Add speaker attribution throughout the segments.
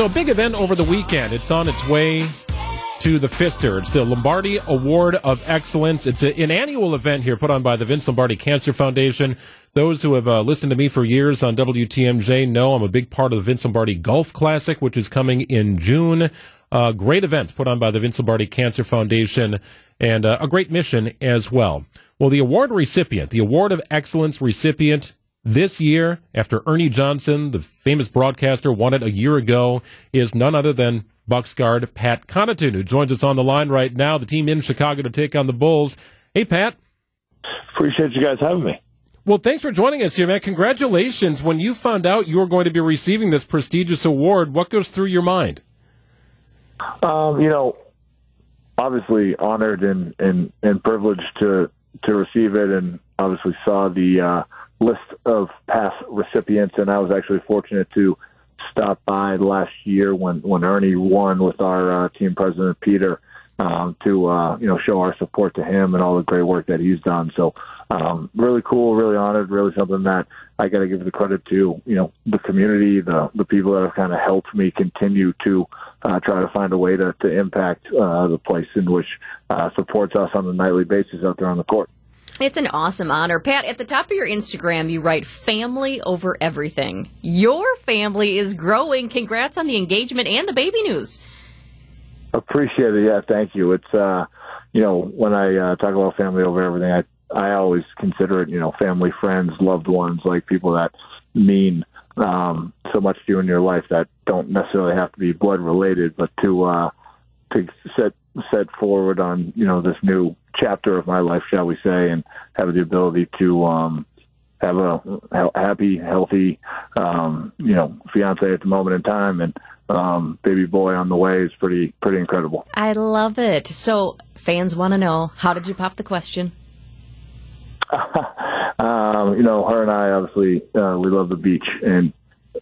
Speaker 1: So, a big event over the weekend. It's on its way to the Pfister. It's the Lombardi Award of Excellence. It's a, an annual event here put on by the Vince Lombardi Cancer Foundation. Those who have uh, listened to me for years on WTMJ know I'm a big part of the Vince Lombardi Golf Classic, which is coming in June. Uh, great event put on by the Vince Lombardi Cancer Foundation and uh, a great mission as well. Well, the award recipient, the Award of Excellence recipient this year, after Ernie Johnson, the famous broadcaster, won it a year ago, is none other than Bucks guard Pat Connaughton, who joins us on the line right now. The team in Chicago to take on the Bulls. Hey, Pat.
Speaker 2: Appreciate you guys having me.
Speaker 1: Well, thanks for joining us here, man. Congratulations. When you found out you were going to be receiving this prestigious award, what goes through your mind?
Speaker 2: Um, you know, obviously honored and, and, and privileged to to receive it, and obviously saw the uh, list of past recipients, and I was actually fortunate to stop by last year when when Ernie won with our uh, team president Peter um, to uh, you know show our support to him and all the great work that he's done. So um, really cool, really honored, really something that I got to give the credit to you know the community, the the people that have kind of helped me continue to uh, try to find a way to to impact uh, the place in which uh, supports us on a nightly basis out there on the court.
Speaker 3: It's an awesome honor. Pat, at the top of your Instagram, you write family over everything. Your family is growing. Congrats on the engagement and the baby news.
Speaker 2: Appreciate it. Yeah, thank you. It's, uh, you know, when I uh, talk about family over everything, I, I always consider it, you know, family, friends, loved ones, like people that mean um, so much to you in your life that don't necessarily have to be blood related, but to, uh, to set set forward on you know this new chapter of my life, shall we say, and have the ability to um, have a happy, healthy, um, you know, fiance at the moment in time, and um, baby boy on the way is pretty pretty incredible.
Speaker 3: I love it. So fans want to know how did you pop the question?
Speaker 2: um, you know, her and I obviously uh, we love the beach, and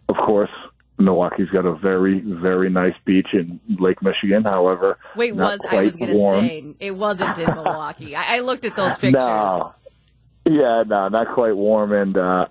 Speaker 2: of course, Milwaukee's got a very, very nice beach in Lake Michigan. However,
Speaker 3: wait, was I was going to say it wasn't in Milwaukee. I, I, looked at those pictures.
Speaker 2: No. Yeah, no, not quite warm, and uh,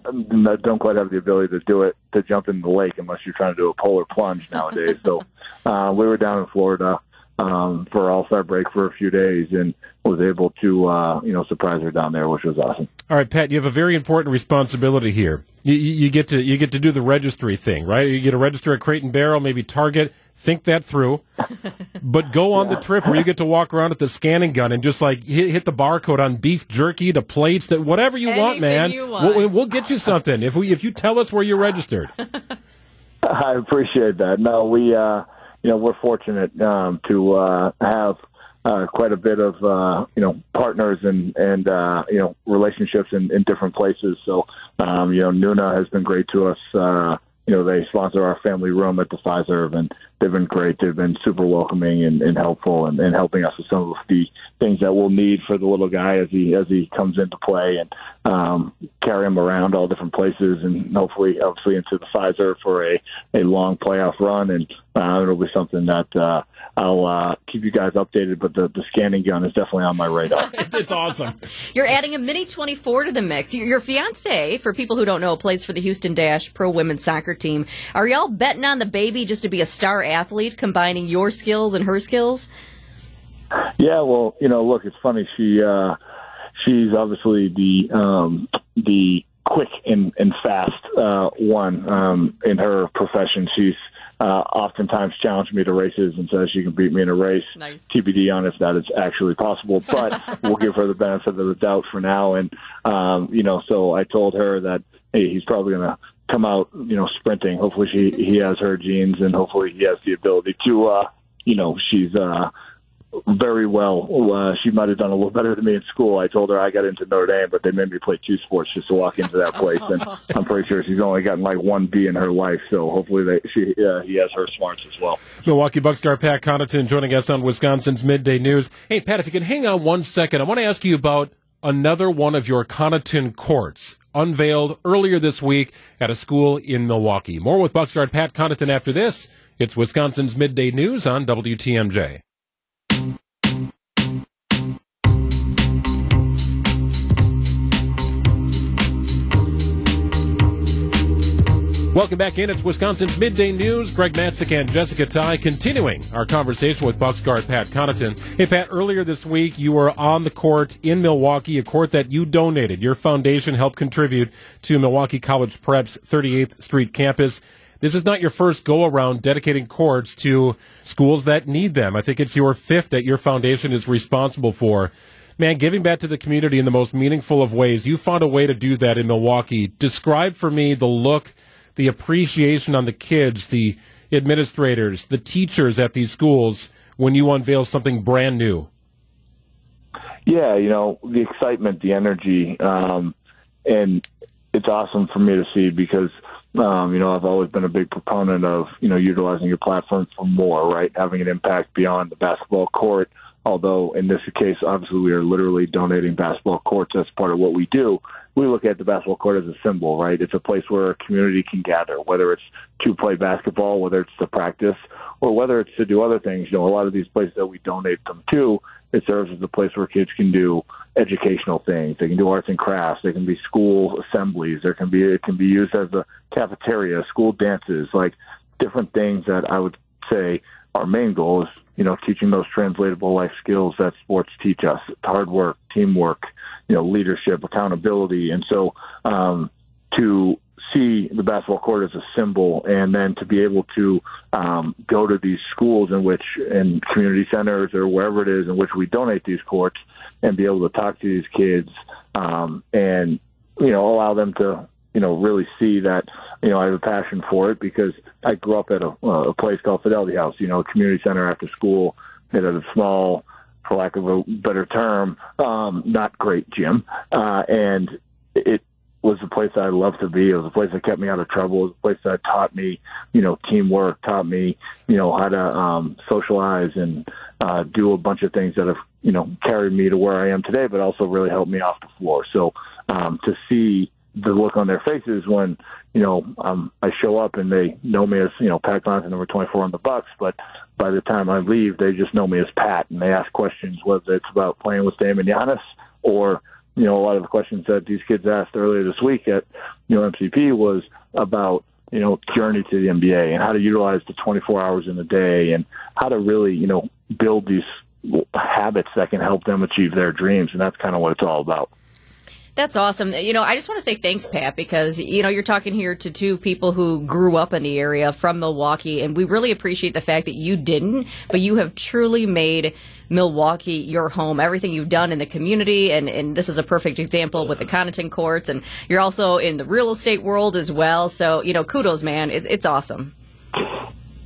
Speaker 2: don't quite have the ability to do it to jump in the lake unless you're trying to do a polar plunge nowadays. so uh, we were down in Florida um, for All Star break for a few days, and was able to uh, you know surprise her down there, which was awesome.
Speaker 1: All right, Pat, you have a very important responsibility here. You, you get to you get to do the registry thing, right? You get to register at Crate and Barrel, maybe Target. Think that through, but go on yeah. the trip where you get to walk around at the scanning gun and just like hit, hit the barcode on beef jerky to plates to whatever you
Speaker 3: Anything
Speaker 1: want, man.
Speaker 3: You want.
Speaker 1: We'll, we'll get you something if we if you tell us where you're registered.
Speaker 2: I appreciate that. No, we. uh you know, we're fortunate um, to uh, have uh, quite a bit of uh, you know partners and and uh, you know relationships in, in different places. So um, you know, Nuna has been great to us. Uh, you know, they sponsor our family room at the Fiserv, and they've been great. They've been super welcoming and, and helpful, and, and helping us with some of the things that we'll need for the little guy as he as he comes into play, and um, carry him around all different places, and hopefully, obviously, into the Fiserv for a a long playoff run. And uh, it'll be something that uh, I'll uh, keep you guys updated. But the, the scanning gun is definitely on my radar.
Speaker 1: it's awesome.
Speaker 3: You're adding a mini 24 to the mix. Your, your fiance, for people who don't know, plays for the Houston Dash Pro Women's Soccer Team. Are y'all betting on the baby just to be a star athlete, combining your skills and her skills?
Speaker 2: Yeah, well, you know, look, it's funny. She uh, she's obviously the um, the quick and, and fast uh, one um, in her profession. She's uh, oftentimes challenged me to races and says she can beat me in a race.
Speaker 3: Nice.
Speaker 2: TBD on if that is actually possible, but we'll give her the benefit of the doubt for now. And um, you know, so I told her that hey, he's probably going to come out, you know, sprinting. Hopefully, she he has her genes, and hopefully, he has the ability to, uh, you know, she's uh, very well. Uh, she might have done a little better than me in school. I told her I got into Notre Dame, but they made me play two sports just to walk into that place, and I'm pretty sure she's only gotten like one B in her life. So hopefully, they, she uh, he has her smarts as well.
Speaker 1: Milwaukee Bucks star Pat Connaughton joining us on Wisconsin's Midday News. Hey, Pat, if you can hang on one second, I want to ask you about another one of your Connaughton courts unveiled earlier this week at a school in Milwaukee. More with Bucks Pat Connaughton after this. It's Wisconsin's Midday News on WTMJ. Welcome back in. It's Wisconsin's Midday News. Greg Matzek and Jessica Tighe continuing our conversation with Bucks guard Pat Connaughton. Hey, Pat, earlier this week you were on the court in Milwaukee, a court that you donated. Your foundation helped contribute to Milwaukee College Prep's 38th Street campus. This is not your first go around dedicating courts to schools that need them. I think it's your fifth that your foundation is responsible for. Man, giving back to the community in the most meaningful of ways, you found a way to do that in Milwaukee. Describe for me the look the appreciation on the kids, the administrators, the teachers at these schools when you unveil something brand new?
Speaker 2: Yeah, you know, the excitement, the energy, um, and it's awesome for me to see because, um, you know, I've always been a big proponent of, you know, utilizing your platform for more, right? Having an impact beyond the basketball court. Although in this case, obviously, we are literally donating basketball courts as part of what we do we look at the basketball court as a symbol, right? It's a place where a community can gather, whether it's to play basketball, whether it's to practice, or whether it's to do other things. You know, a lot of these places that we donate them to, it serves as a place where kids can do educational things. They can do arts and crafts. They can be school assemblies. There can be it can be used as a cafeteria, school dances, like different things that I would say our main goal is, you know, teaching those translatable life skills that sports teach us: hard work, teamwork, you know, leadership, accountability, and so um, to see the basketball court as a symbol, and then to be able to um, go to these schools in which, in community centers or wherever it is in which we donate these courts, and be able to talk to these kids um, and you know allow them to you know really see that you know I have a passion for it because I grew up at a, a place called Fidelity House, you know, a community center after school. It had a small for lack of a better term, um, not great gym. Uh, and it was a place I loved to be. It was a place that kept me out of trouble. It was a place that taught me, you know, teamwork, taught me, you know, how to um, socialize and uh, do a bunch of things that have, you know, carried me to where I am today, but also really helped me off the floor. So um, to see the look on their faces when you know um, I show up and they know me as you know Pat Connaughton, number 24 on the Bucks, but by the time I leave, they just know me as Pat, and they ask questions whether it's about playing with Dame and Giannis or you know a lot of the questions that these kids asked earlier this week at you know MCP was about you know journey to the NBA and how to utilize the 24 hours in the day and how to really you know build these habits that can help them achieve their dreams, and that's kind of what it's all about.
Speaker 3: That's awesome. You know, I just want to say thanks, Pat, because, you know, you're talking here to two people who grew up in the area from Milwaukee, and we really appreciate the fact that you didn't, but you have truly made Milwaukee your home. Everything you've done in the community, and, and this is a perfect example with the Connaughton courts, and you're also in the real estate world as well. So, you know, kudos, man. It's, it's awesome.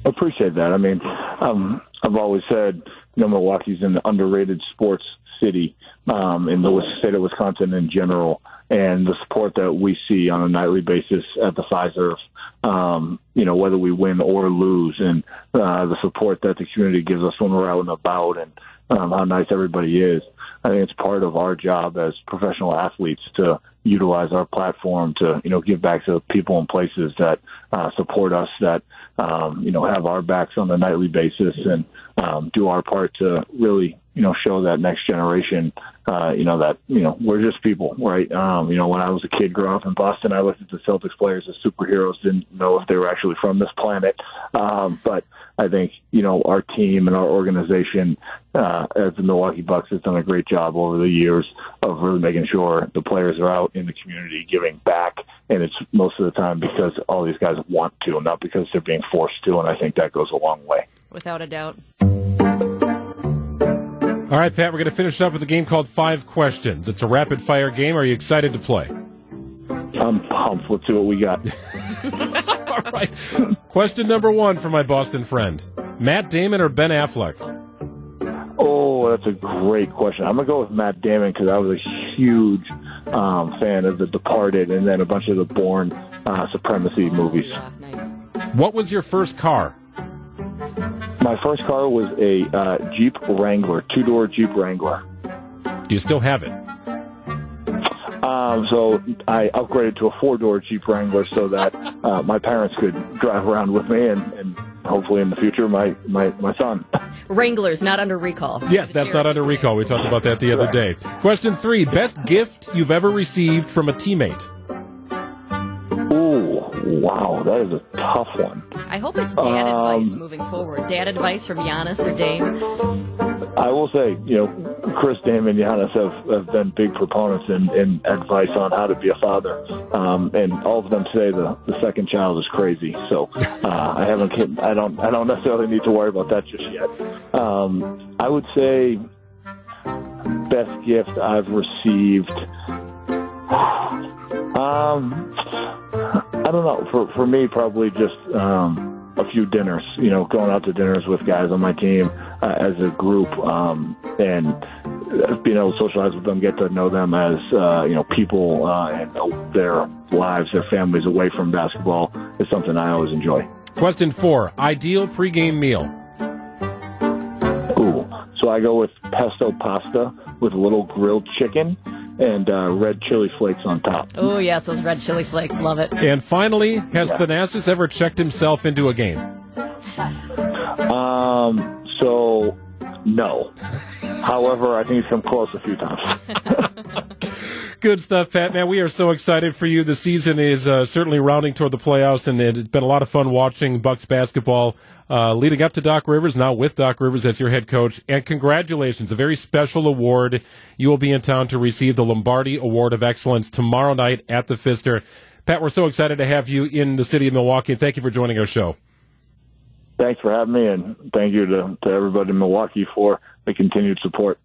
Speaker 2: Appreciate that. I mean, um, I've always said, you know, Milwaukee's an underrated sports city um, in the state of Wisconsin in general, and the support that we see on a nightly basis at the Fiserv, um, you know, whether we win or lose, and uh, the support that the community gives us when we're out and about, and um, how nice everybody is. I think it's part of our job as professional athletes to utilize our platform to, you know, give back to people and places that uh, support us, that, um, you know, have our backs on a nightly basis and um, do our part to really you know, show that next generation, uh, you know, that, you know, we're just people, right? Um, you know, when I was a kid growing up in Boston, I looked at the Celtics players as superheroes, didn't know if they were actually from this planet. Um, but I think, you know, our team and our organization, uh, as the Milwaukee Bucks has done a great job over the years of really making sure the players are out in the community giving back. And it's most of the time because all these guys want to, not because they're being forced to. And I think that goes a long way.
Speaker 3: Without a doubt.
Speaker 1: All right, Pat, we're going to finish up with a game called Five Questions. It's a rapid fire game. Are you excited to play?
Speaker 2: I'm pumped. Let's see what we got.
Speaker 1: All right. Question number one for my Boston friend Matt Damon or Ben Affleck?
Speaker 2: Oh, that's a great question. I'm going to go with Matt Damon because I was a huge um, fan of The Departed and then a bunch of the Bourne uh, Supremacy movies.
Speaker 3: Yeah, nice.
Speaker 1: What was your first car?
Speaker 2: My first car was a uh, Jeep Wrangler, two door Jeep Wrangler.
Speaker 1: Do you still have it?
Speaker 2: Um, so I upgraded to a four door Jeep Wrangler so that uh, my parents could drive around with me and, and hopefully in the future my, my, my son.
Speaker 3: Wranglers, not under recall.
Speaker 1: Yes, that's not under recall. We talked about that the other day. Question three Best gift you've ever received from a teammate?
Speaker 2: Wow, that is a tough one.
Speaker 3: I hope it's dad um, advice moving forward. Dad advice from Giannis or Dame.
Speaker 2: I will say, you know, Khris, Dame, and Giannis have, have been big proponents in, in advice on how to be a father, um, and all of them say the, the second child is crazy. So uh, I haven't, I don't, I don't necessarily need to worry about that just yet. Um, I would say best gift I've received. Um, I don't know. For for me, probably just um, a few dinners. You know, going out to dinners with guys on my team uh, as a group, um, and being able to socialize with them, get to know them as uh, you know people uh, and their lives, their families away from basketball is something I always enjoy.
Speaker 1: Question four: Ideal pregame meal.
Speaker 2: Ooh, so I go with pesto pasta with a little grilled chicken and uh, red chili flakes on top.
Speaker 3: Oh, yes, those red chili flakes. Love it.
Speaker 1: And finally, has yeah. Thanasis ever checked himself into a game?
Speaker 2: Um, so, no. However, I think he's come close a few times.
Speaker 1: Good stuff, Pat. Man, we are so excited for you. The season is uh, certainly rounding toward the playoffs, and it's been a lot of fun watching Bucks basketball uh, leading up to Doc Rivers. Now with Doc Rivers as your head coach, and congratulations, a very special award. You will be in town to receive the Lombardi Award of Excellence tomorrow night at the Pfister. Pat, we're so excited to have you in the city of Milwaukee, thank you for joining our show.
Speaker 2: Thanks for having me, and thank you to, to everybody in Milwaukee for the continued support.